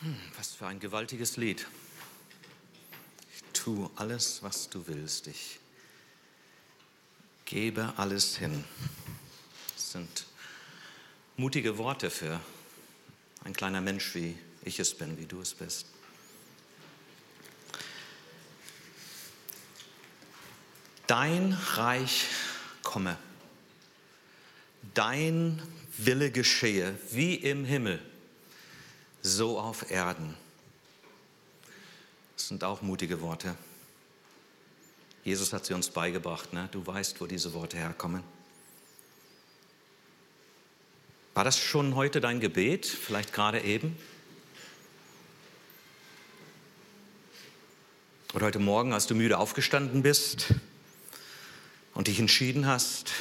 Hm, was für ein gewaltiges Lied. Tue alles, was du willst. Ich gebe alles hin. Das sind mutige Worte für ein kleiner Mensch, wie ich es bin, wie du es bist. Dein Reich komme, dein Wille geschehe, wie im Himmel so auf Erden. Das sind auch mutige Worte. Jesus hat sie uns beigebracht. Ne? Du weißt, wo diese Worte herkommen. War das schon heute dein Gebet? Vielleicht gerade eben? Oder heute Morgen, als du müde aufgestanden bist und dich entschieden hast,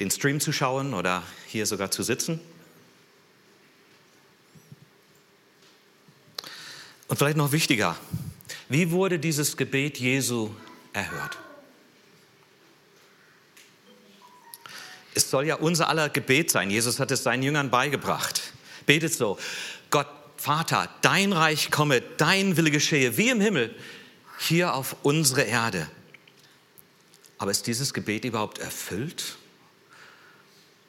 den Stream zu schauen oder hier sogar zu sitzen? Und vielleicht noch wichtiger, wie wurde dieses Gebet Jesu erhört? Es soll ja unser aller Gebet sein. Jesus hat es seinen Jüngern beigebracht. Betet so, Gott, Vater, dein Reich komme, dein Wille geschehe, wie im Himmel, hier auf unsere Erde. Aber ist dieses Gebet überhaupt erfüllt?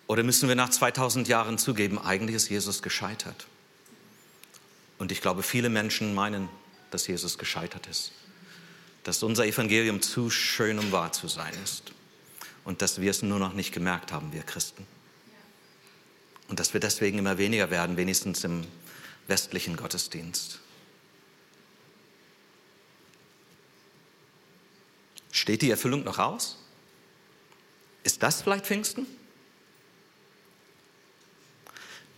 Oder müssen wir nach 2000 Jahren zugeben, eigentlich ist Jesus gescheitert? Und ich glaube, viele Menschen meinen, dass Jesus gescheitert ist. Dass unser Evangelium zu schön, um wahr zu sein ist. Und dass wir es nur noch nicht gemerkt haben, wir Christen. Und dass wir deswegen immer weniger werden, wenigstens im westlichen Gottesdienst. Steht die Erfüllung noch aus? Ist das vielleicht Pfingsten?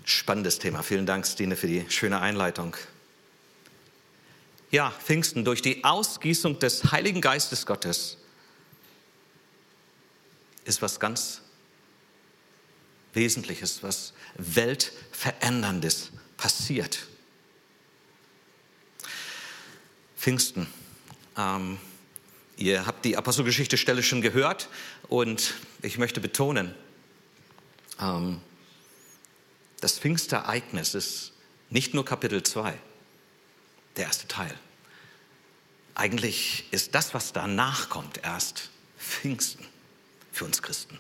Spannendes Thema. Vielen Dank, Stine, für die schöne Einleitung. Ja, Pfingsten durch die Ausgießung des Heiligen Geistes Gottes ist was ganz Wesentliches, was Weltveränderndes passiert. Pfingsten. Ähm, ihr habt die Apostelgeschichte-Stelle schon gehört und ich möchte betonen, ähm, das Pfingstereignis ist nicht nur Kapitel 2, der erste Teil. Eigentlich ist das, was danach kommt, erst Pfingsten für uns Christen.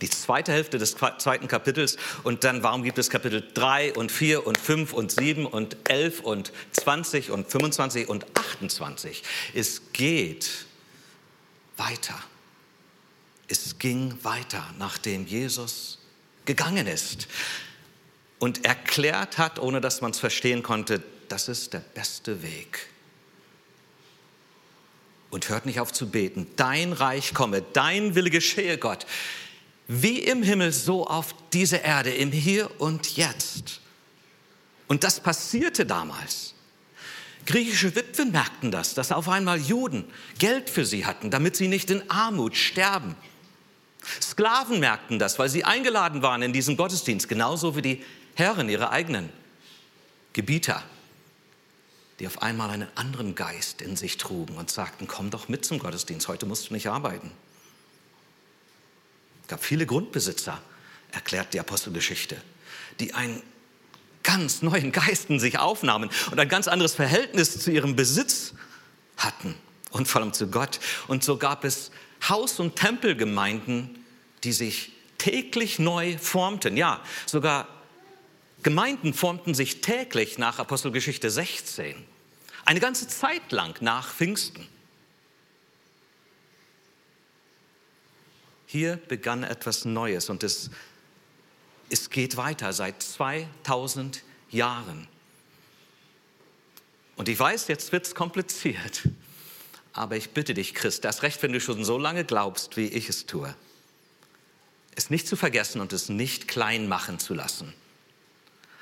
Die zweite Hälfte des zweiten Kapitels und dann, warum gibt es Kapitel 3 und 4 und 5 und 7 und 11 und 20 und 25 und 28? Es geht weiter. Es ging weiter, nachdem Jesus gegangen ist und erklärt hat, ohne dass man es verstehen konnte, das ist der beste Weg. Und hört nicht auf zu beten, dein Reich komme, dein Wille geschehe, Gott, wie im Himmel, so auf diese Erde, im Hier und Jetzt. Und das passierte damals. Griechische Witwen merkten das, dass auf einmal Juden Geld für sie hatten, damit sie nicht in Armut sterben. Sklaven merkten das, weil sie eingeladen waren in diesen Gottesdienst, genauso wie die Herren, ihre eigenen Gebieter, die auf einmal einen anderen Geist in sich trugen und sagten, komm doch mit zum Gottesdienst, heute musst du nicht arbeiten. Es gab viele Grundbesitzer, erklärt die Apostelgeschichte, die einen ganz neuen Geist in sich aufnahmen und ein ganz anderes Verhältnis zu ihrem Besitz hatten und vor allem zu Gott. Und so gab es Haus- und Tempelgemeinden, die sich täglich neu formten. Ja, sogar Gemeinden formten sich täglich nach Apostelgeschichte 16, eine ganze Zeit lang nach Pfingsten. Hier begann etwas Neues und es, es geht weiter seit 2000 Jahren. Und ich weiß, jetzt wird es kompliziert, aber ich bitte dich, Christ, das Recht, wenn du schon so lange glaubst, wie ich es tue, es nicht zu vergessen und es nicht klein machen zu lassen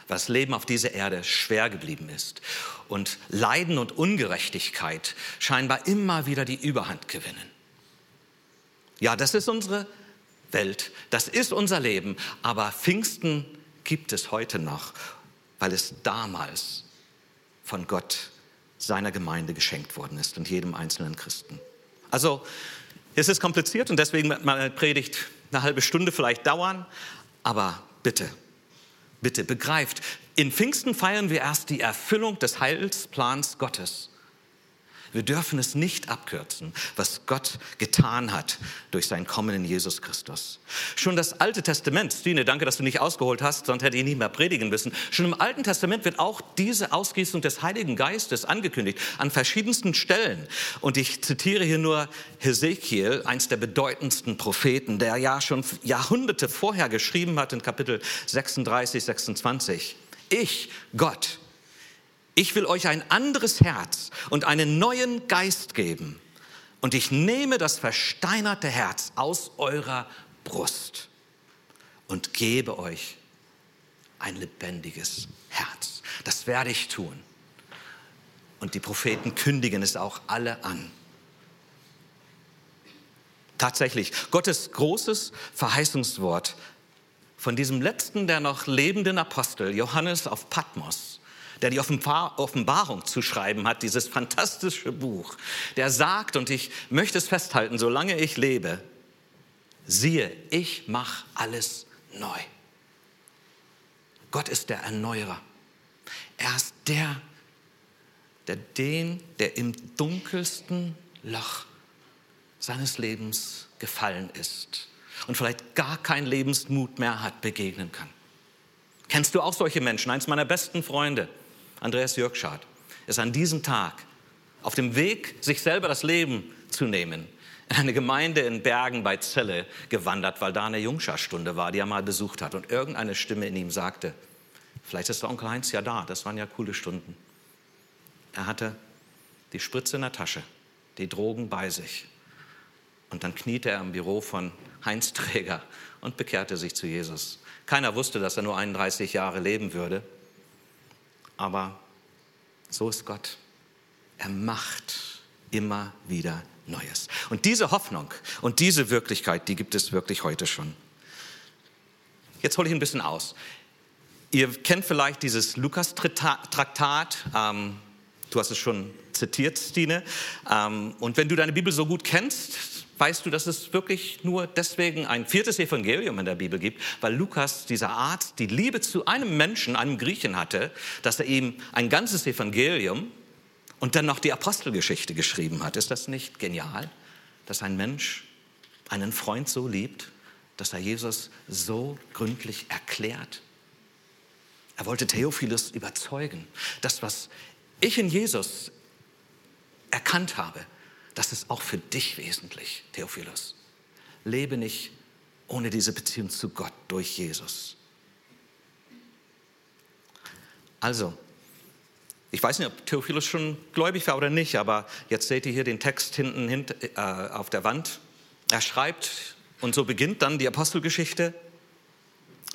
das Leben auf dieser Erde schwer geblieben ist und Leiden und Ungerechtigkeit scheinbar immer wieder die Überhand gewinnen. Ja, das ist unsere Welt, das ist unser Leben, aber Pfingsten gibt es heute noch, weil es damals von Gott seiner Gemeinde geschenkt worden ist und jedem einzelnen Christen. Also es ist kompliziert und deswegen wird meine Predigt eine halbe Stunde vielleicht dauern, aber bitte Bitte begreift, in Pfingsten feiern wir erst die Erfüllung des Heilsplans Gottes. Wir dürfen es nicht abkürzen, was Gott getan hat durch sein Kommen in Jesus Christus. Schon das Alte Testament, Stine, danke, dass du nicht ausgeholt hast, sonst hätte ich nicht mehr predigen müssen. Schon im Alten Testament wird auch diese Ausgießung des Heiligen Geistes angekündigt, an verschiedensten Stellen. Und ich zitiere hier nur Hesekiel, eins der bedeutendsten Propheten, der ja schon Jahrhunderte vorher geschrieben hat in Kapitel 36, 26. Ich, Gott, ich will euch ein anderes Herz und einen neuen Geist geben. Und ich nehme das versteinerte Herz aus eurer Brust und gebe euch ein lebendiges Herz. Das werde ich tun. Und die Propheten kündigen es auch alle an. Tatsächlich, Gottes großes Verheißungswort von diesem letzten der noch lebenden Apostel, Johannes auf Patmos, der die Offenbarung zu schreiben hat, dieses fantastische Buch, der sagt, und ich möchte es festhalten, solange ich lebe, siehe, ich mache alles neu. Gott ist der Erneuerer. Er ist der, der den, der im dunkelsten Loch seines Lebens gefallen ist und vielleicht gar keinen Lebensmut mehr hat, begegnen kann. Kennst du auch solche Menschen? Eins meiner besten Freunde Andreas Jürgschad, ist an diesem Tag auf dem Weg, sich selber das Leben zu nehmen, in eine Gemeinde in Bergen bei Celle gewandert, weil da eine Jungscharstunde war, die er mal besucht hat. Und irgendeine Stimme in ihm sagte, vielleicht ist der Onkel Heinz ja da, das waren ja coole Stunden. Er hatte die Spritze in der Tasche, die Drogen bei sich. Und dann kniete er im Büro von Heinz Träger und bekehrte sich zu Jesus. Keiner wusste, dass er nur 31 Jahre leben würde. Aber so ist Gott. Er macht immer wieder Neues. Und diese Hoffnung und diese Wirklichkeit, die gibt es wirklich heute schon. Jetzt hole ich ein bisschen aus. Ihr kennt vielleicht dieses Lukas-Traktat. Ähm, du hast es schon zitiert, Stine. Ähm, und wenn du deine Bibel so gut kennst, weißt du, dass es wirklich nur deswegen ein viertes Evangelium in der Bibel gibt, weil Lukas, dieser Arzt, die Liebe zu einem Menschen, einem Griechen hatte, dass er ihm ein ganzes Evangelium und dann noch die Apostelgeschichte geschrieben hat. Ist das nicht genial, dass ein Mensch einen Freund so liebt, dass er Jesus so gründlich erklärt? Er wollte Theophilus überzeugen, das, was ich in Jesus erkannt habe, das ist auch für dich wesentlich, Theophilus. Lebe nicht ohne diese Beziehung zu Gott durch Jesus. Also, ich weiß nicht, ob Theophilus schon gläubig war oder nicht, aber jetzt seht ihr hier den Text hinten hint, äh, auf der Wand. Er schreibt, und so beginnt dann die Apostelgeschichte.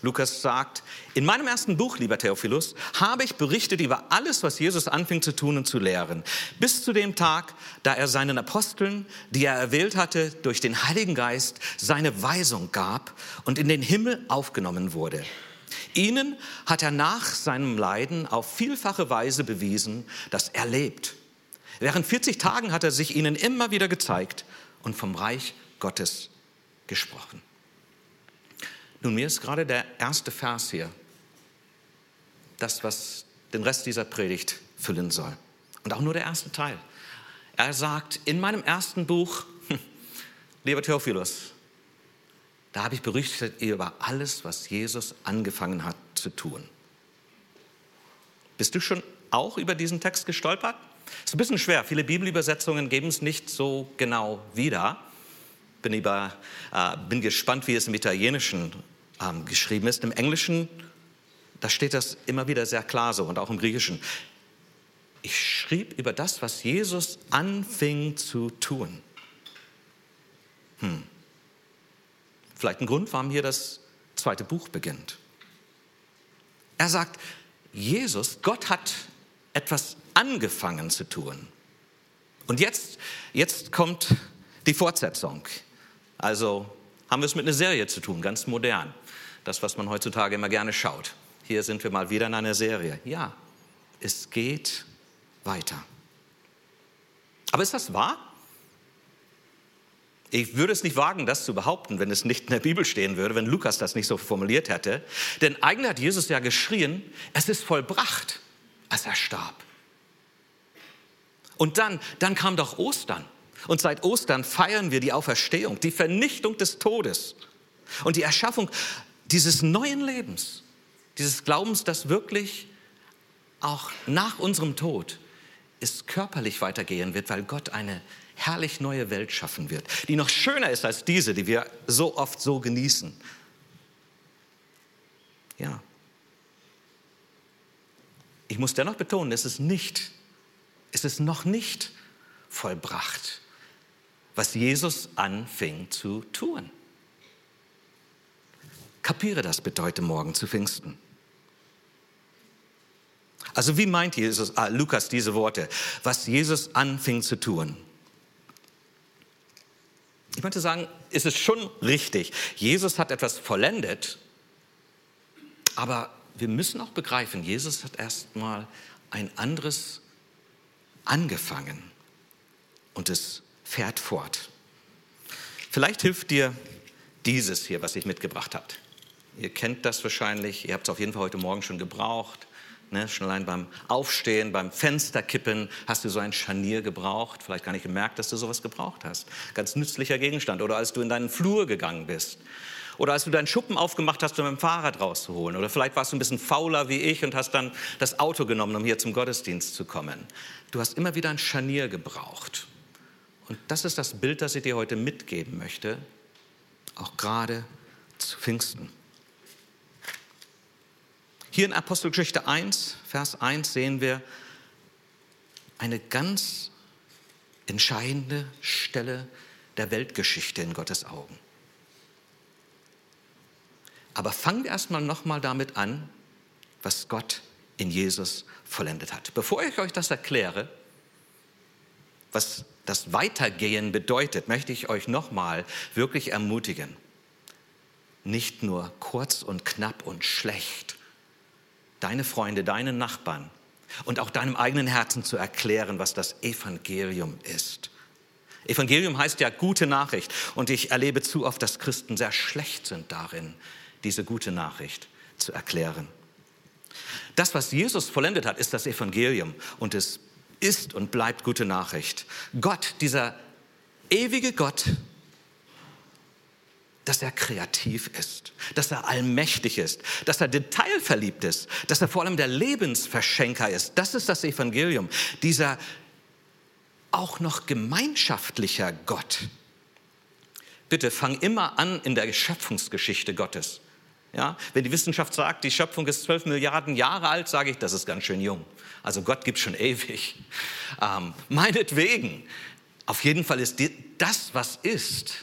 Lukas sagt, in meinem ersten Buch, lieber Theophilus, habe ich berichtet über alles, was Jesus anfing zu tun und zu lehren, bis zu dem Tag, da er seinen Aposteln, die er erwählt hatte, durch den Heiligen Geist seine Weisung gab und in den Himmel aufgenommen wurde. Ihnen hat er nach seinem Leiden auf vielfache Weise bewiesen, dass er lebt. Während 40 Tagen hat er sich ihnen immer wieder gezeigt und vom Reich Gottes gesprochen. Nun, mir ist gerade der erste Vers hier das, was den Rest dieser Predigt füllen soll. Und auch nur der erste Teil. Er sagt, in meinem ersten Buch, lieber Theophilus, da habe ich berichtet über alles, was Jesus angefangen hat zu tun. Bist du schon auch über diesen Text gestolpert? Ist ein bisschen schwer. Viele Bibelübersetzungen geben es nicht so genau wieder. Bin, über, äh, bin gespannt, wie es im Italienischen ähm, geschrieben ist. Im Englischen, da steht das immer wieder sehr klar so und auch im Griechischen. Ich schrieb über das, was Jesus anfing zu tun. Hm. Vielleicht ein Grund, warum hier das zweite Buch beginnt. Er sagt, Jesus, Gott hat etwas angefangen zu tun. Und jetzt, jetzt kommt die Fortsetzung. Also haben wir es mit einer Serie zu tun, ganz modern das, was man heutzutage immer gerne schaut. Hier sind wir mal wieder in einer Serie. Ja, es geht weiter. Aber ist das wahr? Ich würde es nicht wagen, das zu behaupten, wenn es nicht in der Bibel stehen würde, wenn Lukas das nicht so formuliert hätte. Denn eigentlich hat Jesus ja geschrien, es ist vollbracht, als er starb. Und dann, dann kam doch Ostern. Und seit Ostern feiern wir die Auferstehung, die Vernichtung des Todes und die Erschaffung dieses neuen Lebens, dieses Glaubens, das wirklich auch nach unserem Tod es körperlich weitergehen wird, weil Gott eine herrlich neue Welt schaffen wird, die noch schöner ist als diese, die wir so oft so genießen. Ja. Ich muss dennoch betonen, es ist nicht, es ist noch nicht vollbracht, was Jesus anfing zu tun. Kapiere das bitte heute Morgen zu Pfingsten. Also wie meint Jesus, ah, Lukas diese Worte, was Jesus anfing zu tun? Ich möchte sagen, ist es schon richtig. Jesus hat etwas vollendet, aber wir müssen auch begreifen, Jesus hat erstmal ein anderes angefangen und es fährt fort. Vielleicht hilft dir dieses hier, was ich mitgebracht habe. Ihr kennt das wahrscheinlich, ihr habt es auf jeden Fall heute Morgen schon gebraucht. Ne, schon allein beim Aufstehen, beim Fensterkippen hast du so ein Scharnier gebraucht, vielleicht gar nicht gemerkt, dass du sowas gebraucht hast. Ganz nützlicher Gegenstand. Oder als du in deinen Flur gegangen bist. Oder als du deinen Schuppen aufgemacht hast, um dem Fahrrad rauszuholen. Oder vielleicht warst du ein bisschen fauler wie ich und hast dann das Auto genommen, um hier zum Gottesdienst zu kommen. Du hast immer wieder ein Scharnier gebraucht. Und das ist das Bild, das ich dir heute mitgeben möchte, auch gerade zu Pfingsten. Hier in Apostelgeschichte 1, Vers 1 sehen wir eine ganz entscheidende Stelle der Weltgeschichte in Gottes Augen. Aber fangen wir erstmal nochmal damit an, was Gott in Jesus vollendet hat. Bevor ich euch das erkläre, was das Weitergehen bedeutet, möchte ich euch nochmal wirklich ermutigen, nicht nur kurz und knapp und schlecht deine Freunde, deinen Nachbarn und auch deinem eigenen Herzen zu erklären, was das Evangelium ist. Evangelium heißt ja gute Nachricht und ich erlebe zu oft, dass Christen sehr schlecht sind darin, diese gute Nachricht zu erklären. Das, was Jesus vollendet hat, ist das Evangelium und es ist und bleibt gute Nachricht. Gott, dieser ewige Gott, dass er kreativ ist, dass er allmächtig ist, dass er detailverliebt ist, dass er vor allem der Lebensverschenker ist. Das ist das Evangelium. Dieser auch noch gemeinschaftlicher Gott. Bitte fang immer an in der Schöpfungsgeschichte Gottes. Ja, wenn die Wissenschaft sagt, die Schöpfung ist zwölf Milliarden Jahre alt, sage ich, das ist ganz schön jung. Also Gott gibt schon ewig. Ähm, meinetwegen. Auf jeden Fall ist das, was ist,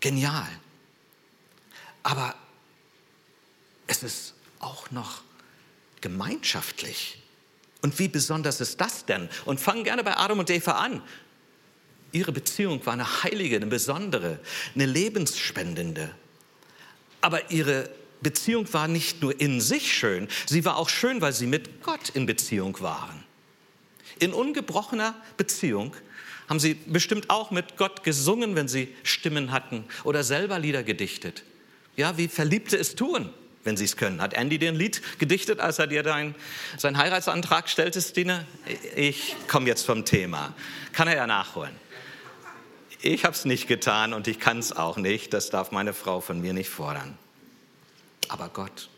genial. Aber es ist auch noch gemeinschaftlich. Und wie besonders ist das denn? Und fangen gerne bei Adam und Eva an. Ihre Beziehung war eine heilige, eine besondere, eine lebensspendende. Aber ihre Beziehung war nicht nur in sich schön, sie war auch schön, weil sie mit Gott in Beziehung waren. In ungebrochener Beziehung haben sie bestimmt auch mit Gott gesungen, wenn sie Stimmen hatten oder selber Lieder gedichtet. Ja, wie Verliebte es tun, wenn sie es können. Hat Andy dir ein Lied gedichtet, als er dir dein, seinen Heiratsantrag stellte, Stine? Ich komme jetzt vom Thema. Kann er ja nachholen. Ich habe es nicht getan und ich kann es auch nicht. Das darf meine Frau von mir nicht fordern. Aber Gott,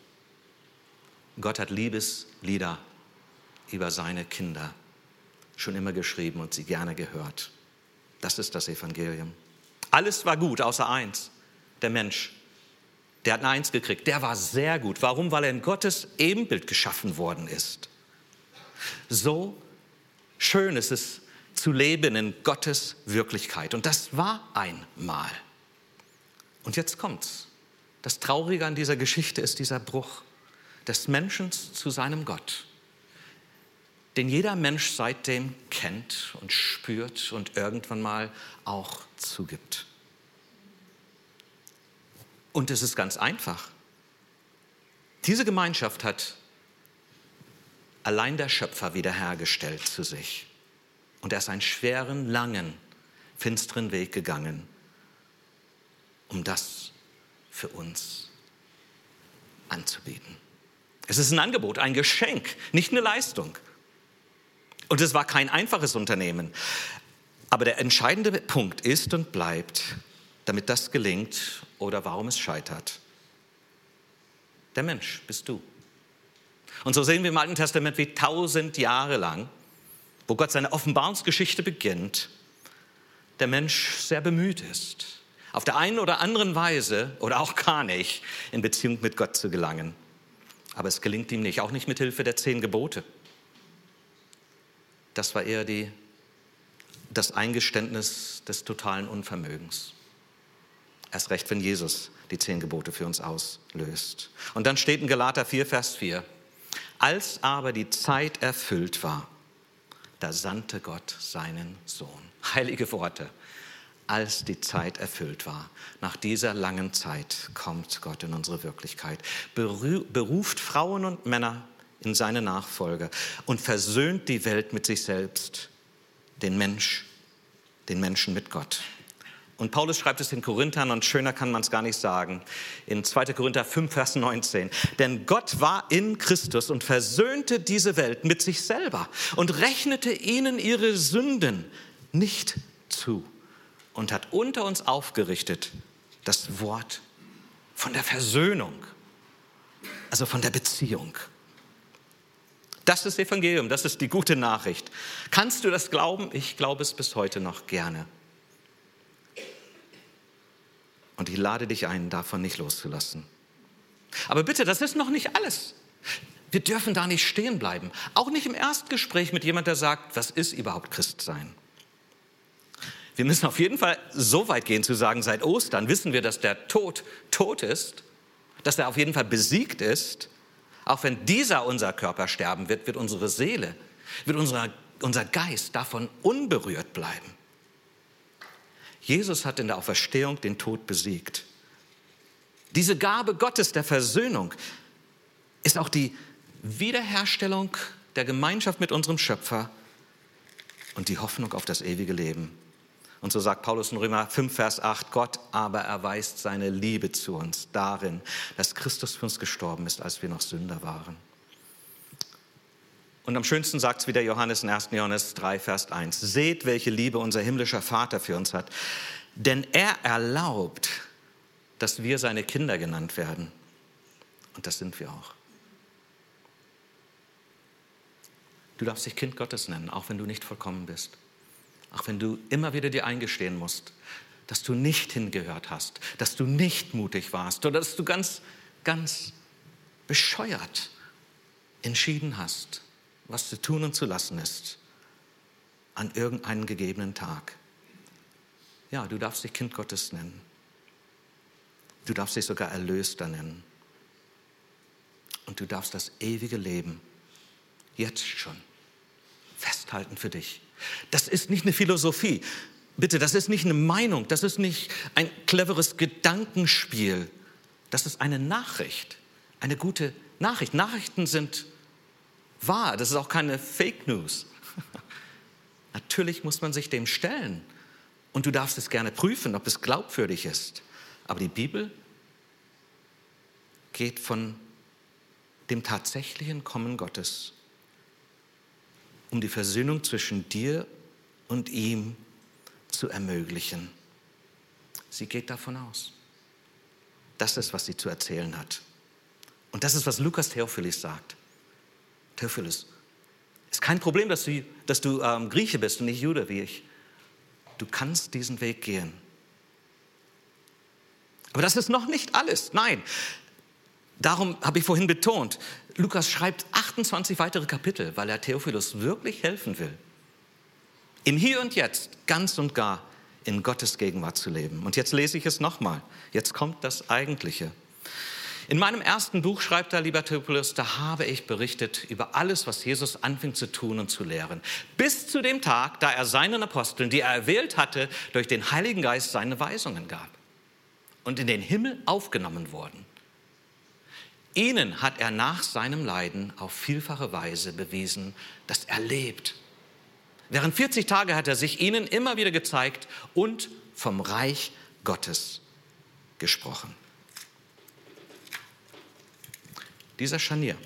Gott hat Liebeslieder über seine Kinder schon immer geschrieben und sie gerne gehört. Das ist das Evangelium. Alles war gut, außer eins, der Mensch. Der hat eine Eins gekriegt. Der war sehr gut. Warum? Weil er in Gottes Ebenbild geschaffen worden ist. So schön ist es zu leben in Gottes Wirklichkeit. Und das war einmal. Und jetzt kommt's. Das Traurige an dieser Geschichte ist dieser Bruch des Menschen zu seinem Gott, den jeder Mensch seitdem kennt und spürt und irgendwann mal auch zugibt. Und es ist ganz einfach. Diese Gemeinschaft hat allein der Schöpfer wiederhergestellt zu sich. Und er ist einen schweren, langen, finsteren Weg gegangen, um das für uns anzubieten. Es ist ein Angebot, ein Geschenk, nicht eine Leistung. Und es war kein einfaches Unternehmen. Aber der entscheidende Punkt ist und bleibt, damit das gelingt oder warum es scheitert. Der Mensch bist du. Und so sehen wir im Alten Testament, wie tausend Jahre lang, wo Gott seine Offenbarungsgeschichte beginnt, der Mensch sehr bemüht ist, auf der einen oder anderen Weise oder auch gar nicht in Beziehung mit Gott zu gelangen. Aber es gelingt ihm nicht, auch nicht mit Hilfe der zehn Gebote. Das war eher die, das Eingeständnis des totalen Unvermögens. Erst recht, wenn Jesus die zehn Gebote für uns auslöst. Und dann steht in Galater 4, Vers 4, als aber die Zeit erfüllt war, da sandte Gott seinen Sohn. Heilige Worte. Als die Zeit erfüllt war. Nach dieser langen Zeit kommt Gott in unsere Wirklichkeit, beruft Frauen und Männer in seine Nachfolge und versöhnt die Welt mit sich selbst, den Mensch, den Menschen mit Gott. Und Paulus schreibt es in Korinthern und schöner kann man es gar nicht sagen. In 2. Korinther 5, Vers 19. Denn Gott war in Christus und versöhnte diese Welt mit sich selber und rechnete ihnen ihre Sünden nicht zu und hat unter uns aufgerichtet das Wort von der Versöhnung, also von der Beziehung. Das ist Evangelium, das ist die gute Nachricht. Kannst du das glauben? Ich glaube es bis heute noch gerne. Und ich lade dich ein, davon nicht loszulassen. Aber bitte, das ist noch nicht alles. Wir dürfen da nicht stehen bleiben. Auch nicht im Erstgespräch mit jemand, der sagt, was ist überhaupt Christsein? Wir müssen auf jeden Fall so weit gehen zu sagen, seit Ostern wissen wir, dass der Tod tot ist, dass er auf jeden Fall besiegt ist. Auch wenn dieser unser Körper sterben wird, wird unsere Seele, wird unser, unser Geist davon unberührt bleiben. Jesus hat in der Auferstehung den Tod besiegt. Diese Gabe Gottes der Versöhnung ist auch die Wiederherstellung der Gemeinschaft mit unserem Schöpfer und die Hoffnung auf das ewige Leben. Und so sagt Paulus in Römer 5, Vers 8, Gott aber erweist seine Liebe zu uns darin, dass Christus für uns gestorben ist, als wir noch Sünder waren. Und am schönsten sagt es wieder Johannes in 1. Johannes 3, Vers 1. Seht, welche Liebe unser himmlischer Vater für uns hat. Denn er erlaubt, dass wir seine Kinder genannt werden. Und das sind wir auch. Du darfst dich Kind Gottes nennen, auch wenn du nicht vollkommen bist. Auch wenn du immer wieder dir eingestehen musst, dass du nicht hingehört hast, dass du nicht mutig warst oder dass du ganz, ganz bescheuert entschieden hast was zu tun und zu lassen ist an irgendeinem gegebenen Tag. Ja, du darfst dich Kind Gottes nennen. Du darfst dich sogar Erlöster nennen. Und du darfst das ewige Leben jetzt schon festhalten für dich. Das ist nicht eine Philosophie. Bitte, das ist nicht eine Meinung. Das ist nicht ein cleveres Gedankenspiel. Das ist eine Nachricht. Eine gute Nachricht. Nachrichten sind wahr. Das ist auch keine Fake News. Natürlich muss man sich dem stellen. Und du darfst es gerne prüfen, ob es glaubwürdig ist. Aber die Bibel geht von dem tatsächlichen Kommen Gottes, um die Versöhnung zwischen dir und ihm zu ermöglichen. Sie geht davon aus. Das ist, was sie zu erzählen hat. Und das ist, was Lukas Theophilus sagt. Theophilus, ist kein Problem, dass du, dass du ähm, Grieche bist und nicht Jude wie ich. Du kannst diesen Weg gehen. Aber das ist noch nicht alles. Nein. Darum habe ich vorhin betont, Lukas schreibt 28 weitere Kapitel, weil er Theophilus wirklich helfen will, im Hier und Jetzt ganz und gar in Gottes Gegenwart zu leben. Und jetzt lese ich es nochmal. Jetzt kommt das Eigentliche. In meinem ersten Buch schreibt er, lieber Theophilus, da habe ich berichtet über alles, was Jesus anfing zu tun und zu lehren. Bis zu dem Tag, da er seinen Aposteln, die er erwählt hatte, durch den Heiligen Geist seine Weisungen gab und in den Himmel aufgenommen wurden. Ihnen hat er nach seinem Leiden auf vielfache Weise bewiesen, dass er lebt. Während 40 Tage hat er sich ihnen immer wieder gezeigt und vom Reich Gottes gesprochen. Dieser Scharnier,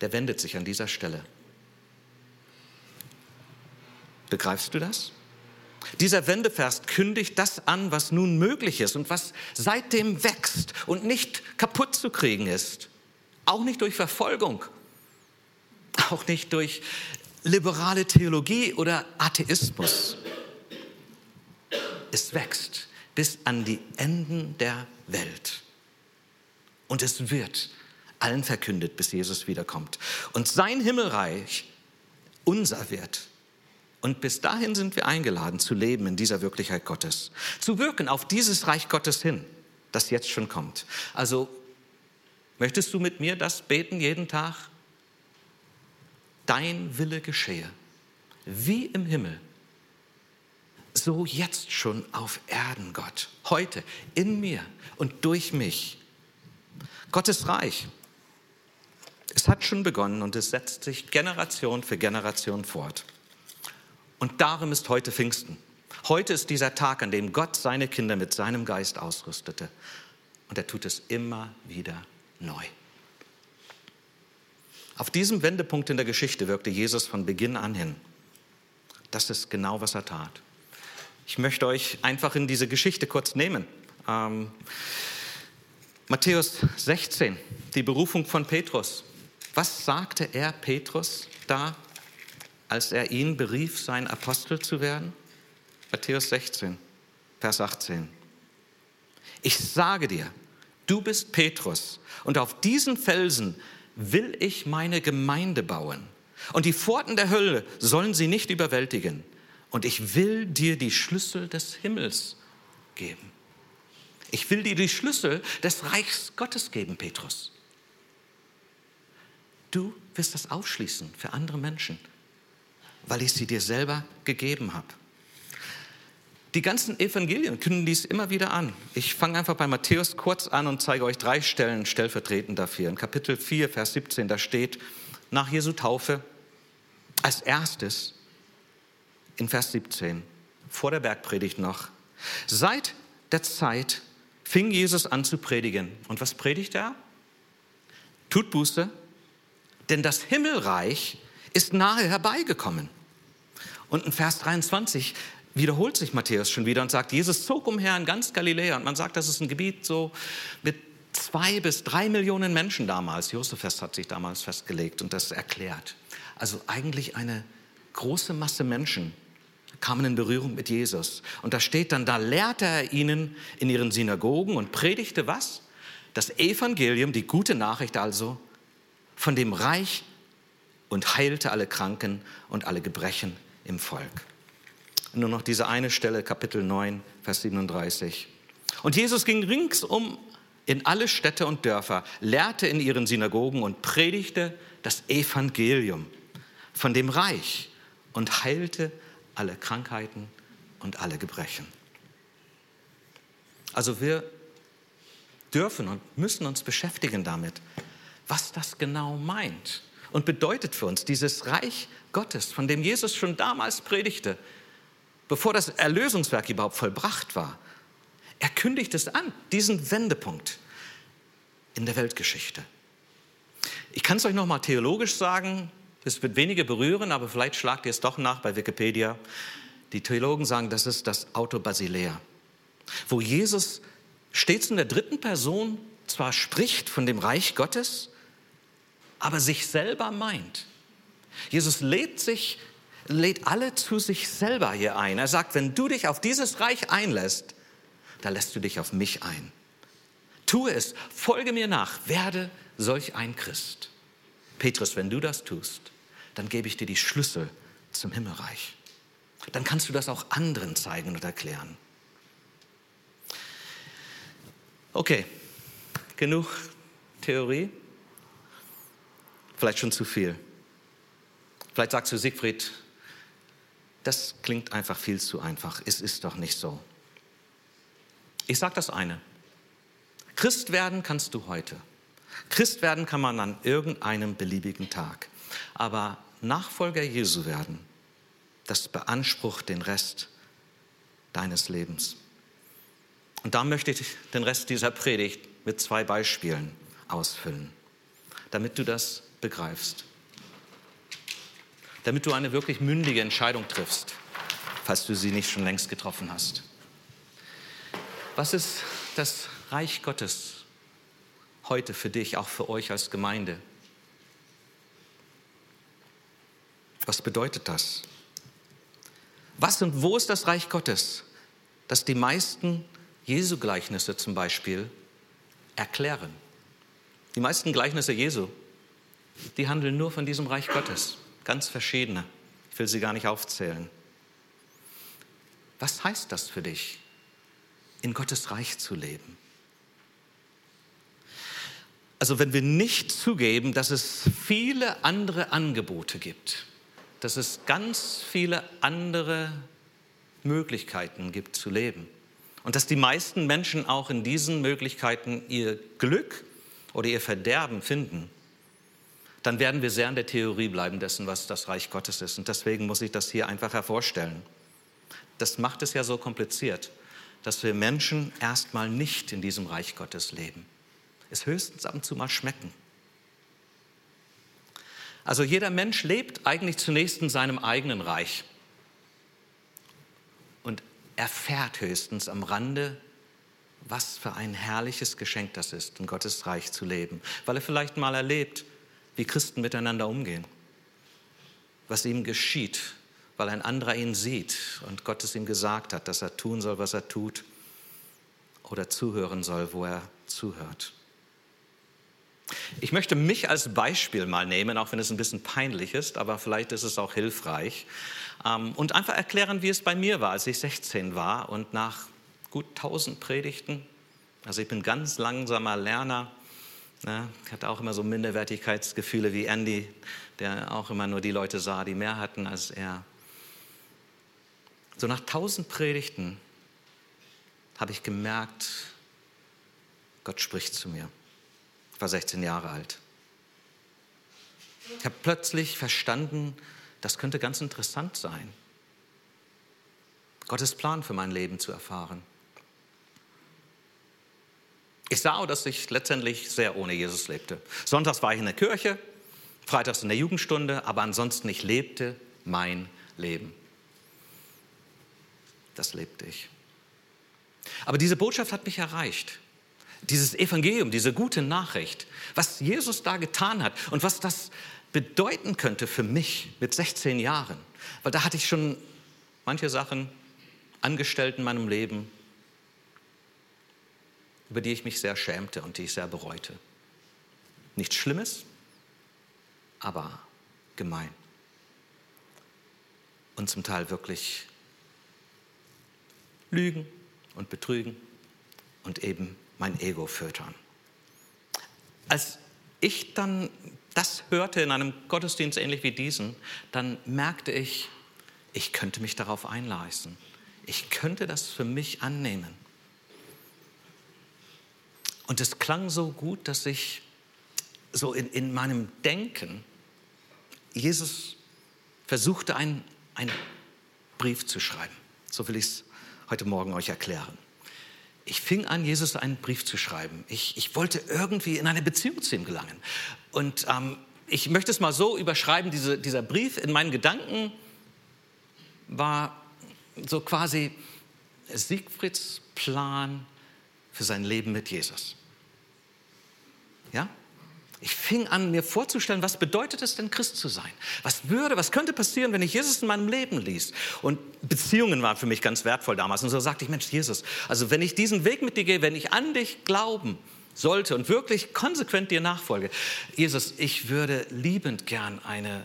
der wendet sich an dieser Stelle. Begreifst du das? Dieser Wendevers kündigt das an, was nun möglich ist und was seitdem wächst und nicht kaputt zu kriegen ist. Auch nicht durch Verfolgung, auch nicht durch liberale Theologie oder Atheismus. Es wächst bis an die Enden der Welt. Und es wird allen verkündet, bis Jesus wiederkommt. Und sein Himmelreich unser wird. Und bis dahin sind wir eingeladen zu leben in dieser Wirklichkeit Gottes, zu wirken auf dieses Reich Gottes hin, das jetzt schon kommt. Also möchtest du mit mir das beten jeden Tag? Dein Wille geschehe, wie im Himmel, so jetzt schon auf Erden, Gott, heute in mir und durch mich. Gottes Reich, es hat schon begonnen und es setzt sich Generation für Generation fort. Und darum ist heute Pfingsten. Heute ist dieser Tag, an dem Gott seine Kinder mit seinem Geist ausrüstete. Und er tut es immer wieder neu. Auf diesem Wendepunkt in der Geschichte wirkte Jesus von Beginn an hin. Das ist genau, was er tat. Ich möchte euch einfach in diese Geschichte kurz nehmen. Ähm, Matthäus 16, die Berufung von Petrus. Was sagte er Petrus da als er ihn berief, sein Apostel zu werden? Matthäus 16, Vers 18. Ich sage dir, du bist Petrus und auf diesen Felsen will ich meine Gemeinde bauen. Und die Pforten der Hölle sollen sie nicht überwältigen. Und ich will dir die Schlüssel des Himmels geben. Ich will dir die Schlüssel des Reichs Gottes geben, Petrus. Du wirst das aufschließen für andere Menschen weil ich sie dir selber gegeben habe. Die ganzen Evangelien kündigen dies immer wieder an. Ich fange einfach bei Matthäus kurz an und zeige euch drei Stellen stellvertretend dafür. In Kapitel 4, Vers 17, da steht nach Jesu Taufe als erstes in Vers 17, vor der Bergpredigt noch. Seit der Zeit fing Jesus an zu predigen. Und was predigt er? Tut Buße, denn das Himmelreich ist nahe herbeigekommen. Und in Vers 23 wiederholt sich Matthäus schon wieder und sagt, Jesus zog umher in ganz Galiläa. Und man sagt, das ist ein Gebiet so mit zwei bis drei Millionen Menschen damals. Josephus hat sich damals festgelegt und das erklärt. Also eigentlich eine große Masse Menschen kamen in Berührung mit Jesus. Und da steht dann, da lehrte er ihnen in ihren Synagogen und predigte was? Das Evangelium, die gute Nachricht also, von dem Reich und heilte alle Kranken und alle Gebrechen im Volk. Nur noch diese eine Stelle, Kapitel 9, Vers 37. Und Jesus ging ringsum in alle Städte und Dörfer, lehrte in ihren Synagogen und predigte das Evangelium von dem Reich und heilte alle Krankheiten und alle Gebrechen. Also wir dürfen und müssen uns beschäftigen damit, was das genau meint und bedeutet für uns dieses Reich Gottes, von dem Jesus schon damals predigte, bevor das Erlösungswerk überhaupt vollbracht war. Er kündigt es an, diesen Wendepunkt in der Weltgeschichte. Ich kann es euch noch mal theologisch sagen, es wird wenige berühren, aber vielleicht schlagt ihr es doch nach bei Wikipedia. Die Theologen sagen, das ist das Auto Basilea, wo Jesus stets in der dritten Person zwar spricht von dem Reich Gottes, aber sich selber meint. Jesus lädt sich, lädt alle zu sich selber hier ein. Er sagt, wenn du dich auf dieses Reich einlässt, dann lässt du dich auf mich ein. Tue es, folge mir nach, werde solch ein Christ. Petrus, wenn du das tust, dann gebe ich dir die Schlüssel zum Himmelreich. Dann kannst du das auch anderen zeigen und erklären. Okay, genug Theorie vielleicht schon zu viel. Vielleicht sagst du, Siegfried, das klingt einfach viel zu einfach. Es ist doch nicht so. Ich sage das eine. Christ werden kannst du heute. Christ werden kann man an irgendeinem beliebigen Tag. Aber Nachfolger Jesu werden, das beansprucht den Rest deines Lebens. Und da möchte ich den Rest dieser Predigt mit zwei Beispielen ausfüllen, damit du das begreifst. Damit du eine wirklich mündige Entscheidung triffst, falls du sie nicht schon längst getroffen hast. Was ist das Reich Gottes heute für dich, auch für euch als Gemeinde? Was bedeutet das? Was und wo ist das Reich Gottes, das die meisten Jesu-Gleichnisse zum Beispiel erklären? Die meisten Gleichnisse Jesu, die handeln nur von diesem Reich Gottes, ganz verschiedene. Ich will sie gar nicht aufzählen. Was heißt das für dich, in Gottes Reich zu leben? Also wenn wir nicht zugeben, dass es viele andere Angebote gibt, dass es ganz viele andere Möglichkeiten gibt zu leben und dass die meisten Menschen auch in diesen Möglichkeiten ihr Glück oder ihr Verderben finden, dann werden wir sehr in der Theorie bleiben dessen, was das Reich Gottes ist. Und deswegen muss ich das hier einfach hervorstellen. Das macht es ja so kompliziert, dass wir Menschen erstmal nicht in diesem Reich Gottes leben. Es höchstens ab und zu mal schmecken. Also jeder Mensch lebt eigentlich zunächst in seinem eigenen Reich und erfährt höchstens am Rande, was für ein herrliches Geschenk das ist, in Gottes Reich zu leben, weil er vielleicht mal erlebt, wie Christen miteinander umgehen, was ihm geschieht, weil ein anderer ihn sieht und Gott es ihm gesagt hat, dass er tun soll, was er tut oder zuhören soll, wo er zuhört. Ich möchte mich als Beispiel mal nehmen, auch wenn es ein bisschen peinlich ist, aber vielleicht ist es auch hilfreich. Ähm, und einfach erklären, wie es bei mir war, als ich 16 war und nach gut 1000 Predigten, also ich bin ganz langsamer Lerner, ne, ich hatte auch immer so Minderwertigkeitsgefühle wie Andy, der auch immer nur die Leute sah, die mehr hatten als er. So nach 1000 Predigten habe ich gemerkt, Gott spricht zu mir. Ich war 16 Jahre alt. Ich habe plötzlich verstanden, das könnte ganz interessant sein, Gottes Plan für mein Leben zu erfahren. Ich sah, dass ich letztendlich sehr ohne Jesus lebte. Sonntags war ich in der Kirche, freitags in der Jugendstunde, aber ansonsten ich lebte mein Leben. Das lebte ich. Aber diese Botschaft hat mich erreicht dieses Evangelium, diese gute Nachricht, was Jesus da getan hat und was das bedeuten könnte für mich mit 16 Jahren. Weil da hatte ich schon manche Sachen angestellt in meinem Leben, über die ich mich sehr schämte und die ich sehr bereute. Nichts Schlimmes, aber gemein. Und zum Teil wirklich Lügen und Betrügen und eben mein Ego füttern. Als ich dann das hörte in einem Gottesdienst ähnlich wie diesen, dann merkte ich, ich könnte mich darauf einleisten. Ich könnte das für mich annehmen. Und es klang so gut, dass ich so in, in meinem Denken Jesus versuchte, einen, einen Brief zu schreiben. So will ich es heute Morgen euch erklären ich fing an, Jesus einen Brief zu schreiben. Ich, ich wollte irgendwie in eine Beziehung zu ihm gelangen. Und ähm, ich möchte es mal so überschreiben, diese, dieser Brief in meinen Gedanken war so quasi Siegfrieds Plan für sein Leben mit Jesus. Ja? Ich fing an, mir vorzustellen, was bedeutet es denn, Christ zu sein? Was würde, was könnte passieren, wenn ich Jesus in meinem Leben ließ? Und Beziehungen waren für mich ganz wertvoll damals. Und so sagte ich, Mensch, Jesus, also wenn ich diesen Weg mit dir gehe, wenn ich an dich glauben sollte und wirklich konsequent dir nachfolge, Jesus, ich würde liebend gern eine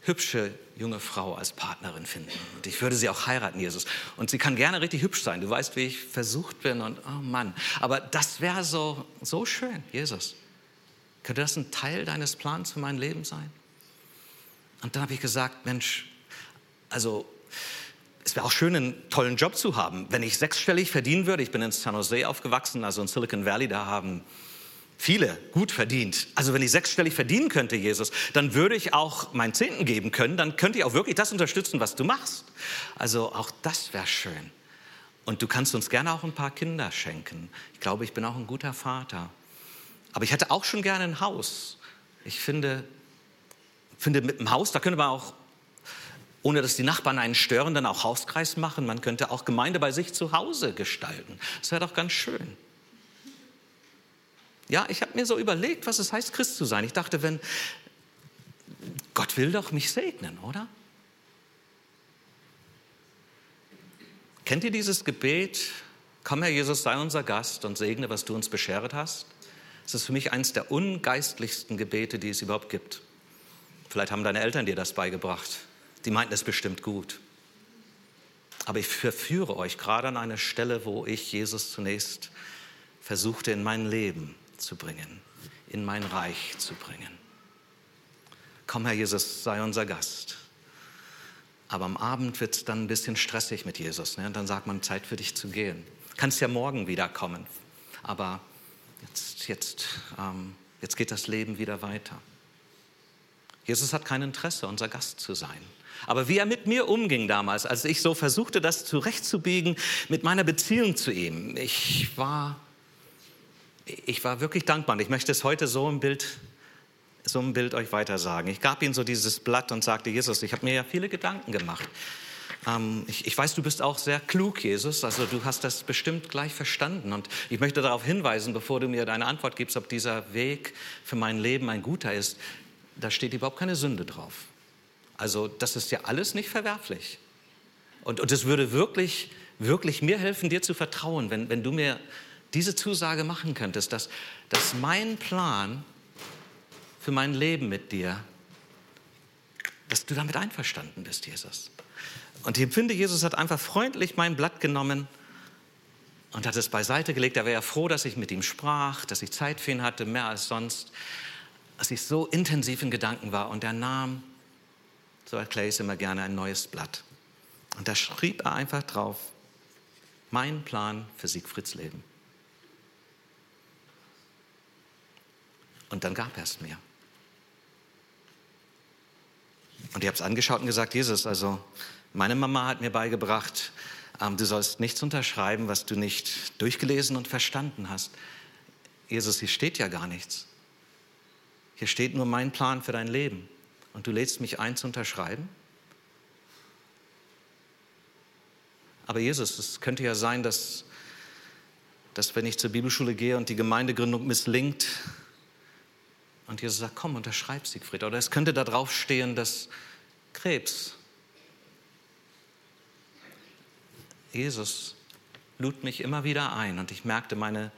hübsche junge Frau als Partnerin finden. Und ich würde sie auch heiraten, Jesus. Und sie kann gerne richtig hübsch sein. Du weißt, wie ich versucht bin und oh Mann. Aber das wäre so, so schön, Jesus. Könnte das ein Teil deines Plans für mein Leben sein? Und dann habe ich gesagt, Mensch, also es wäre auch schön, einen tollen Job zu haben. Wenn ich sechsstellig verdienen würde, ich bin in San Jose aufgewachsen, also in Silicon Valley, da haben viele gut verdient. Also wenn ich sechsstellig verdienen könnte, Jesus, dann würde ich auch meinen Zehnten geben können, dann könnte ich auch wirklich das unterstützen, was du machst. Also auch das wäre schön. Und du kannst uns gerne auch ein paar Kinder schenken. Ich glaube, ich bin auch ein guter Vater. Aber ich hätte auch schon gerne ein Haus. Ich finde, finde mit dem Haus, da könnte man auch, ohne dass die Nachbarn einen stören, dann auch Hauskreis machen. Man könnte auch Gemeinde bei sich zu Hause gestalten. Das wäre doch ganz schön. Ja, ich habe mir so überlegt, was es heißt, Christ zu sein. Ich dachte, wenn Gott will doch mich segnen, oder? Kennt ihr dieses Gebet? Komm, Herr Jesus, sei unser Gast und segne, was du uns beschert hast. Es ist für mich eines der ungeistlichsten Gebete, die es überhaupt gibt. Vielleicht haben deine Eltern dir das beigebracht. Die meinten es bestimmt gut. Aber ich verführe euch gerade an eine Stelle, wo ich Jesus zunächst versuchte in mein Leben zu bringen, in mein Reich zu bringen. Komm, Herr Jesus, sei unser Gast. Aber am Abend wird es dann ein bisschen stressig mit Jesus. Ne? Und dann sagt man, Zeit für dich zu gehen. Kannst ja morgen wiederkommen. Aber jetzt, jetzt, ähm, jetzt geht das Leben wieder weiter. Jesus hat kein Interesse, unser Gast zu sein. Aber wie er mit mir umging damals, als ich so versuchte, das zurechtzubiegen mit meiner Beziehung zu ihm, ich war ich war wirklich dankbar und ich möchte es heute so im Bild, so im Bild euch weiter sagen. Ich gab ihm so dieses Blatt und sagte, Jesus, ich habe mir ja viele Gedanken gemacht. Ähm, ich, ich, weiß, du bist auch sehr klug, Jesus, also du hast das bestimmt gleich verstanden. Und ich möchte darauf hinweisen, bevor du mir deine Antwort gibst, ob dieser Weg für mein Leben ein guter ist, da steht überhaupt keine Sünde drauf. Also das ist ja alles nicht verwerflich. Und, und es würde wirklich, wirklich mir helfen, dir zu vertrauen, wenn, wenn du mir diese Zusage machen könntest, dass, dass mein Plan für mein Leben mit dir, dass du damit einverstanden bist, Jesus. Und ich empfinde, Jesus hat einfach freundlich mein Blatt genommen und hat es beiseite gelegt. Er wäre ja froh, dass ich mit ihm sprach, dass ich Zeit für ihn hatte, mehr als sonst, dass ich so intensiv in Gedanken war. Und er nahm, so erkläre ich es immer gerne, ein neues Blatt. Und da schrieb er einfach drauf, mein Plan für Siegfrieds Leben. Und dann gab er es mir. Und ich habe es angeschaut und gesagt, Jesus, also meine Mama hat mir beigebracht, ähm, du sollst nichts unterschreiben, was du nicht durchgelesen und verstanden hast. Jesus, hier steht ja gar nichts. Hier steht nur mein Plan für dein Leben. Und du lädst mich ein zu unterschreiben? Aber Jesus, es könnte ja sein, dass, dass wenn ich zur Bibelschule gehe und die Gemeindegründung misslingt, und Jesus sagt, komm, unterschreib Siegfried. Oder es könnte da drauf stehen, dass Krebs. Jesus lud mich immer wieder ein und ich merkte, meine,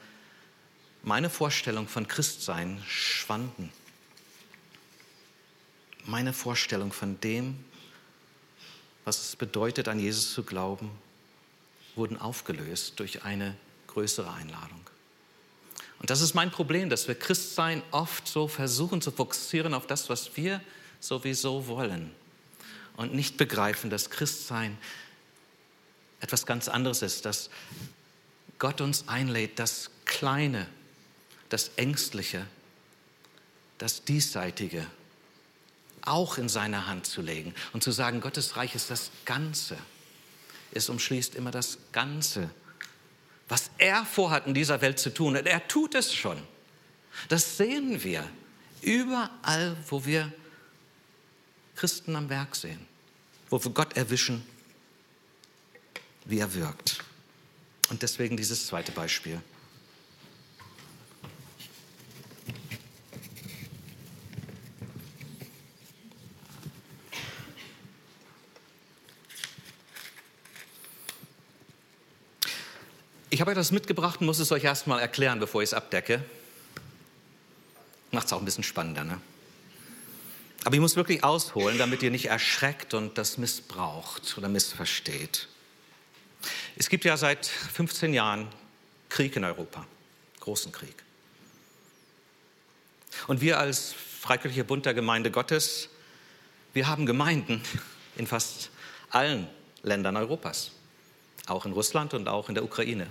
meine Vorstellung von Christsein schwanden. Meine Vorstellung von dem, was es bedeutet, an Jesus zu glauben, wurden aufgelöst durch eine größere Einladung. Und das ist mein Problem, dass wir Christsein oft so versuchen zu fokussieren auf das, was wir sowieso wollen und nicht begreifen, dass Christsein etwas ganz anderes ist, dass Gott uns einlädt, das Kleine, das Ängstliche, das Diesseitige auch in seine Hand zu legen und zu sagen, Gottes Reich ist das Ganze. Es umschließt immer das Ganze was er vorhat in dieser Welt zu tun. Und er tut es schon. Das sehen wir überall, wo wir Christen am Werk sehen, wo wir Gott erwischen, wie er wirkt. Und deswegen dieses zweite Beispiel. Ich habe das mitgebracht und muss es euch erstmal erklären, bevor ich es abdecke. Macht es auch ein bisschen spannender, ne? Aber ich muss wirklich ausholen, damit ihr nicht erschreckt und das missbraucht oder missversteht. Es gibt ja seit 15 Jahren Krieg in Europa, großen Krieg. Und wir als Freikirchlicher Bund der Gemeinde Gottes, wir haben Gemeinden in fast allen Ländern Europas, auch in Russland und auch in der Ukraine.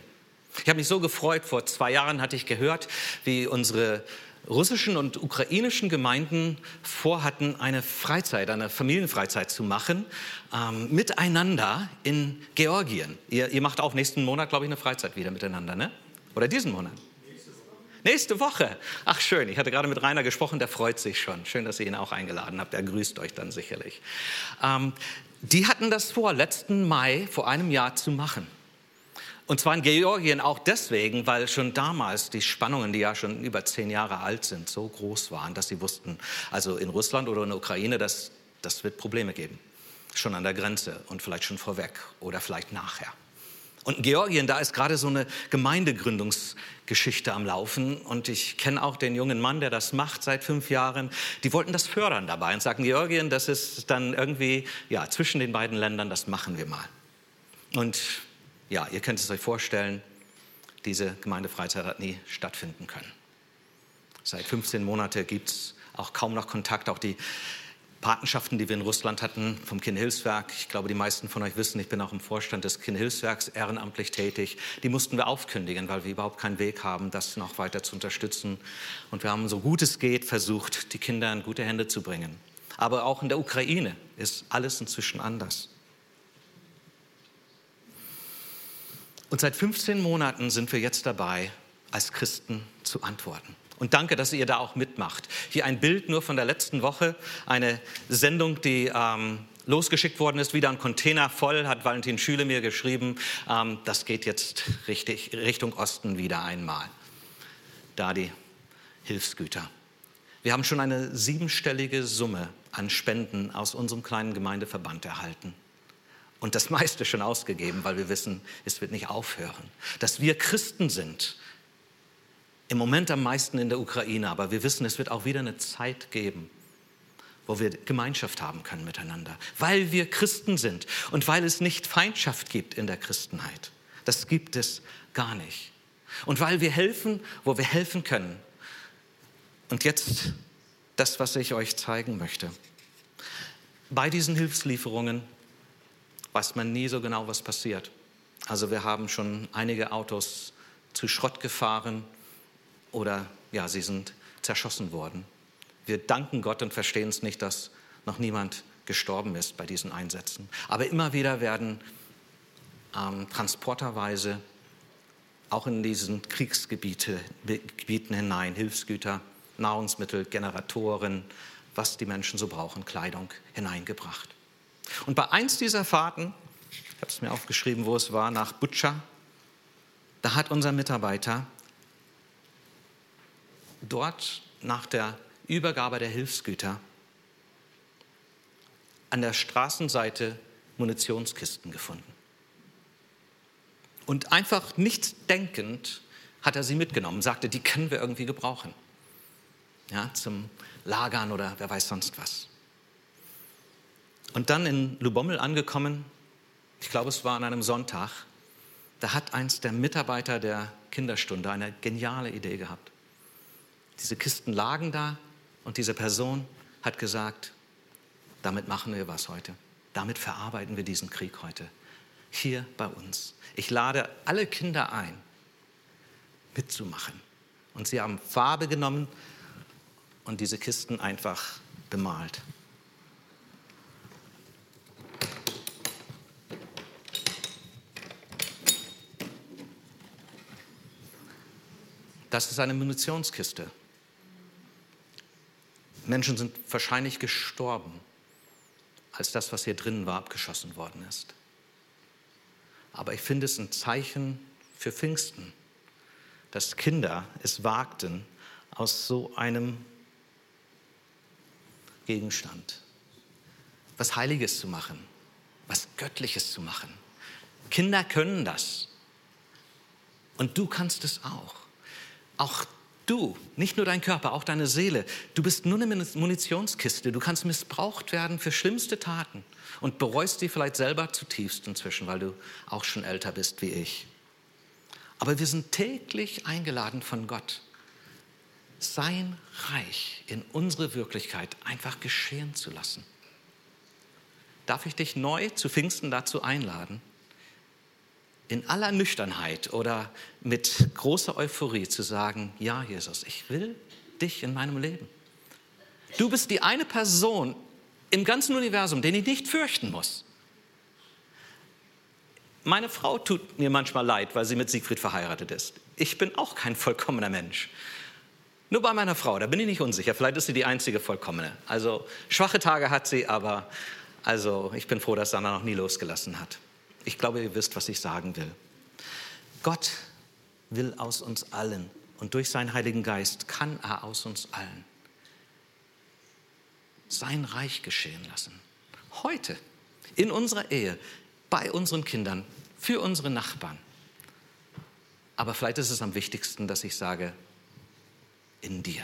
Ich habe mich so gefreut, vor zwei Jahren hatte ich gehört, wie unsere russischen und ukrainischen Gemeinden vorhatten, eine Freizeit, eine Familienfreizeit zu machen, ähm, miteinander in Georgien. Ihr, ihr macht auch nächsten Monat, glaube ich, eine Freizeit wieder miteinander, ne? Oder diesen Monat? Nächste Woche. Ach schön, ich hatte gerade mit Rainer gesprochen, der freut sich schon. Schön, dass ihr ihn auch eingeladen habt. Er grüßt euch dann sicherlich. Ähm, die hatten das vor, letzten Mai vor einem Jahr zu machen. Und zwar in Georgien auch deswegen, weil schon damals die Spannungen, die ja schon über zehn Jahre alt sind, so groß waren, dass sie wussten, also in Russland oder in der Ukraine, das, das wird Probleme geben. Schon an der Grenze und vielleicht schon vorweg oder vielleicht nachher. Und in Georgien, da ist gerade so eine Gemeindegründungsgeschichte am Laufen. Und ich kenne auch den jungen Mann, der das macht seit fünf Jahren. Die wollten das fördern dabei und sagen, Georgien, das ist dann irgendwie ja, zwischen den beiden Ländern, das machen wir mal. Und ja, ihr könnt es euch vorstellen, diese Gemeindefreizeit hat nie stattfinden können. Seit 15 Monaten gibt es auch kaum noch Kontakt. Auch die Patenschaften, die wir in Russland hatten vom Kinderhilfswerk, ich glaube, die meisten von euch wissen, ich bin auch im Vorstand des Kinderhilfswerks ehrenamtlich tätig, die mussten wir aufkündigen, weil wir überhaupt keinen Weg haben, das noch weiter zu unterstützen. Und wir haben so gut es geht versucht, die Kinder in gute Hände zu bringen. Aber auch in der Ukraine ist alles inzwischen anders. Und seit 15 Monaten sind wir jetzt dabei, als Christen zu antworten. Und danke, dass ihr da auch mitmacht. Hier ein Bild nur von der letzten Woche, eine Sendung, die ähm, losgeschickt worden ist, wieder ein Container voll, hat Valentin Schüle mir geschrieben. Ähm, das geht jetzt richtig, Richtung Osten wieder einmal. Da die Hilfsgüter. Wir haben schon eine siebenstellige Summe an Spenden aus unserem kleinen Gemeindeverband erhalten und das meiste schon ausgegeben, weil wir wissen, es wird nicht aufhören. Dass wir Christen sind, im Moment am meisten in der Ukraine, aber wir wissen, es wird auch wieder eine Zeit geben, wo wir Gemeinschaft haben können miteinander, weil wir Christen sind und weil es nicht Feindschaft gibt in der Christenheit. Das gibt es gar nicht. Und weil wir helfen, wo wir helfen können. Und jetzt das, was ich euch zeigen möchte. Bei diesen Hilfslieferungen weiß man nie so genau, was passiert. Also wir haben schon einige Autos zu Schrott gefahren oder ja, sie sind zerschossen worden. Wir danken Gott und verstehen es nicht, dass noch niemand gestorben ist bei diesen Einsätzen. Aber immer wieder werden ähm, transporterweise auch in diesen Kriegsgebieten hinein Hilfsgüter, Nahrungsmittel, Generatoren, was die Menschen so brauchen, Kleidung hineingebracht. Und bei eins dieser Fahrten, ich habe es mir aufgeschrieben, wo es war, nach Butscha, da hat unser Mitarbeiter dort nach der Übergabe der Hilfsgüter an der Straßenseite Munitionskisten gefunden. Und einfach nicht denkend hat er sie mitgenommen, sagte, die können wir irgendwie gebrauchen. Ja, zum Lagern oder wer weiß sonst was. Und dann in Lubommel angekommen, ich glaube, es war an einem Sonntag, da hat eins der Mitarbeiter der Kinderstunde eine geniale Idee gehabt. Diese Kisten lagen da und diese Person hat gesagt, damit machen wir was heute. Damit verarbeiten wir diesen Krieg heute. Hier bei uns. Ich lade alle Kinder ein, mitzumachen. Und sie haben Farbe genommen und diese Kisten einfach bemalt. Das ist eine Munitionskiste. Menschen sind wahrscheinlich gestorben, als das, was hier drinnen war, abgeschossen worden ist. Aber ich finde es ein Zeichen für Pfingsten, dass Kinder es wagten, aus so einem Gegenstand was Heiliges zu machen, was Göttliches zu machen. Kinder können das. Und du kannst es auch. Auch du, nicht nur dein Körper, auch deine Seele, du bist nur eine Munitionskiste. Du kannst missbraucht werden für schlimmste Taten und bereust sie vielleicht selber zutiefst inzwischen, weil du auch schon älter bist wie ich. Aber wir sind täglich eingeladen von Gott, sein Reich in unsere Wirklichkeit einfach geschehen zu lassen. Darf ich dich neu zu Pfingsten dazu einladen? In aller Nüchternheit oder mit großer Euphorie zu sagen, ja Jesus, ich will dich in meinem Leben. Du bist die eine Person im ganzen Universum, den ich nicht fürchten muss. Meine Frau tut mir manchmal leid, weil sie mit Siegfried verheiratet ist. Ich bin auch kein vollkommener Mensch. Nur bei meiner Frau, da bin ich nicht unsicher. Vielleicht ist sie die einzige vollkommene. Also schwache Tage hat sie, aber also ich bin froh, dass Sanna noch nie losgelassen hat. Ich glaube, ihr wisst, was ich sagen will. Gott will aus uns allen und durch seinen Heiligen Geist kann er aus uns allen sein Reich geschehen lassen. Heute, in unserer Ehe, bei unseren Kindern, für unsere Nachbarn. Aber vielleicht ist es am wichtigsten, dass ich sage, in dir.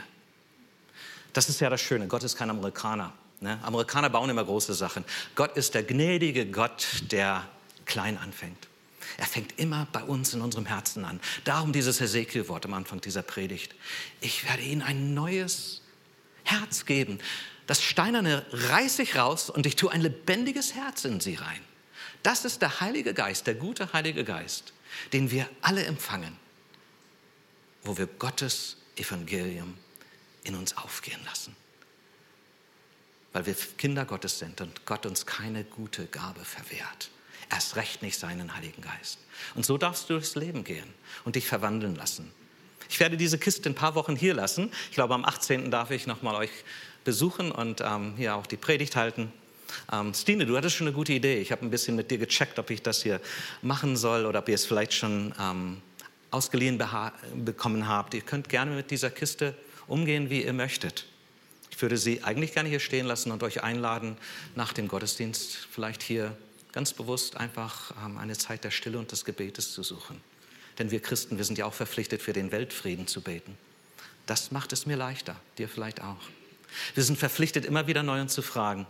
Das ist ja das Schöne. Gott ist kein Amerikaner. Ne? Amerikaner bauen immer große Sachen. Gott ist der gnädige Gott, der klein anfängt. Er fängt immer bei uns in unserem Herzen an. Darum dieses Hesekiel-Wort am Anfang dieser Predigt. Ich werde ihnen ein neues Herz geben. Das Steinerne reiße ich raus und ich tue ein lebendiges Herz in sie rein. Das ist der Heilige Geist, der gute Heilige Geist, den wir alle empfangen, wo wir Gottes Evangelium in uns aufgehen lassen. Weil wir Kinder Gottes sind und Gott uns keine gute Gabe verwehrt. Erst recht nicht seinen Heiligen Geist. Und so darfst du durchs Leben gehen und dich verwandeln lassen. Ich werde diese Kiste ein paar Wochen hier lassen. Ich glaube, am 18. darf ich nochmal euch besuchen und ähm, hier auch die Predigt halten. Ähm, Stine, du hattest schon eine gute Idee. Ich habe ein bisschen mit dir gecheckt, ob ich das hier machen soll oder ob ihr es vielleicht schon ähm, ausgeliehen bekommen habt. Ihr könnt gerne mit dieser Kiste umgehen, wie ihr möchtet. Ich würde sie eigentlich gerne hier stehen lassen und euch einladen, nach dem Gottesdienst vielleicht hier ganz bewusst einfach ähm, eine Zeit der Stille und des Gebetes zu suchen. Denn wir Christen, wir sind ja auch verpflichtet, für den Weltfrieden zu beten. Das macht es mir leichter, dir vielleicht auch. Wir sind verpflichtet, immer wieder neu uns zu fragen,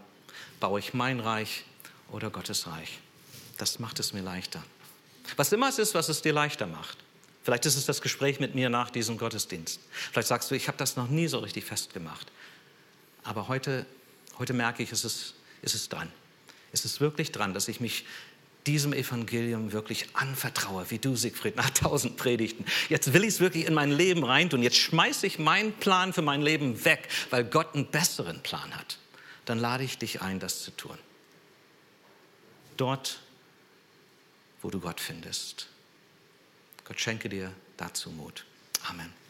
baue ich mein Reich oder Gottes Reich? Das macht es mir leichter. Was immer es ist, was es dir leichter macht. Vielleicht ist es das Gespräch mit mir nach diesem Gottesdienst. Vielleicht sagst du, ich habe das noch nie so richtig festgemacht. Aber heute, heute merke ich, es ist, es dran. Es ist wirklich dran, dass ich mich diesem Evangelium wirklich anvertraue, wie du, Siegfried, nach tausend Predigten. Jetzt will ich es wirklich in mein Leben reintun. Jetzt schmeiße ich meinen Plan für mein Leben weg, weil Gott einen besseren Plan hat dann lade ich dich ein, das zu tun. Dort, wo du Gott findest. Gott schenke dir dazu Mut. Amen.